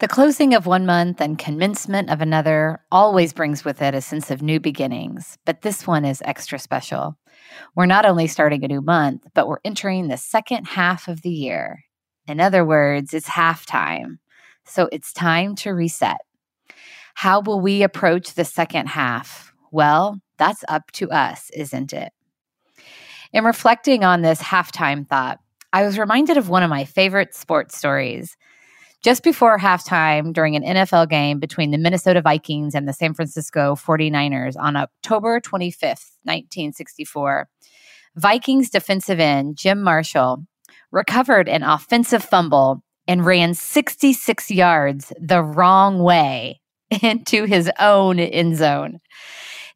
The closing of one month and commencement of another always brings with it a sense of new beginnings, but this one is extra special. We're not only starting a new month, but we're entering the second half of the year. In other words, it's halftime. So it's time to reset. How will we approach the second half? Well, that's up to us, isn't it? In reflecting on this halftime thought, I was reminded of one of my favorite sports stories. Just before halftime during an NFL game between the Minnesota Vikings and the San Francisco 49ers on October 25th, 1964, Vikings defensive end Jim Marshall recovered an offensive fumble and ran 66 yards the wrong way into his own end zone.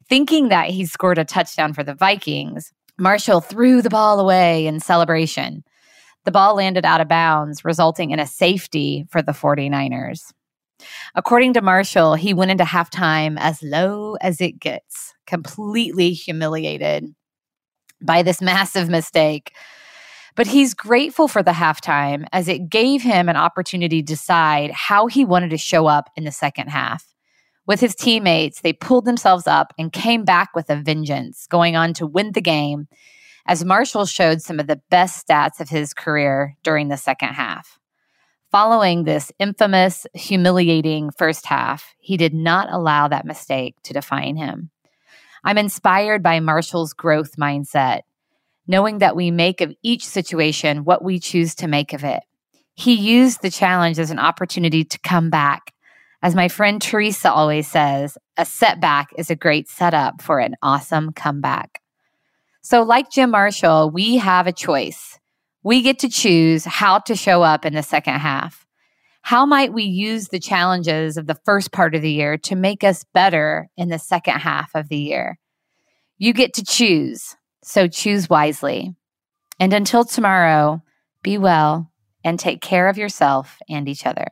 Thinking that he scored a touchdown for the Vikings, Marshall threw the ball away in celebration. The ball landed out of bounds, resulting in a safety for the 49ers. According to Marshall, he went into halftime as low as it gets, completely humiliated by this massive mistake. But he's grateful for the halftime as it gave him an opportunity to decide how he wanted to show up in the second half. With his teammates, they pulled themselves up and came back with a vengeance, going on to win the game as Marshall showed some of the best stats of his career during the second half. Following this infamous, humiliating first half, he did not allow that mistake to define him. I'm inspired by Marshall's growth mindset, knowing that we make of each situation what we choose to make of it. He used the challenge as an opportunity to come back. As my friend Teresa always says, a setback is a great setup for an awesome comeback. So, like Jim Marshall, we have a choice. We get to choose how to show up in the second half. How might we use the challenges of the first part of the year to make us better in the second half of the year? You get to choose, so choose wisely. And until tomorrow, be well and take care of yourself and each other.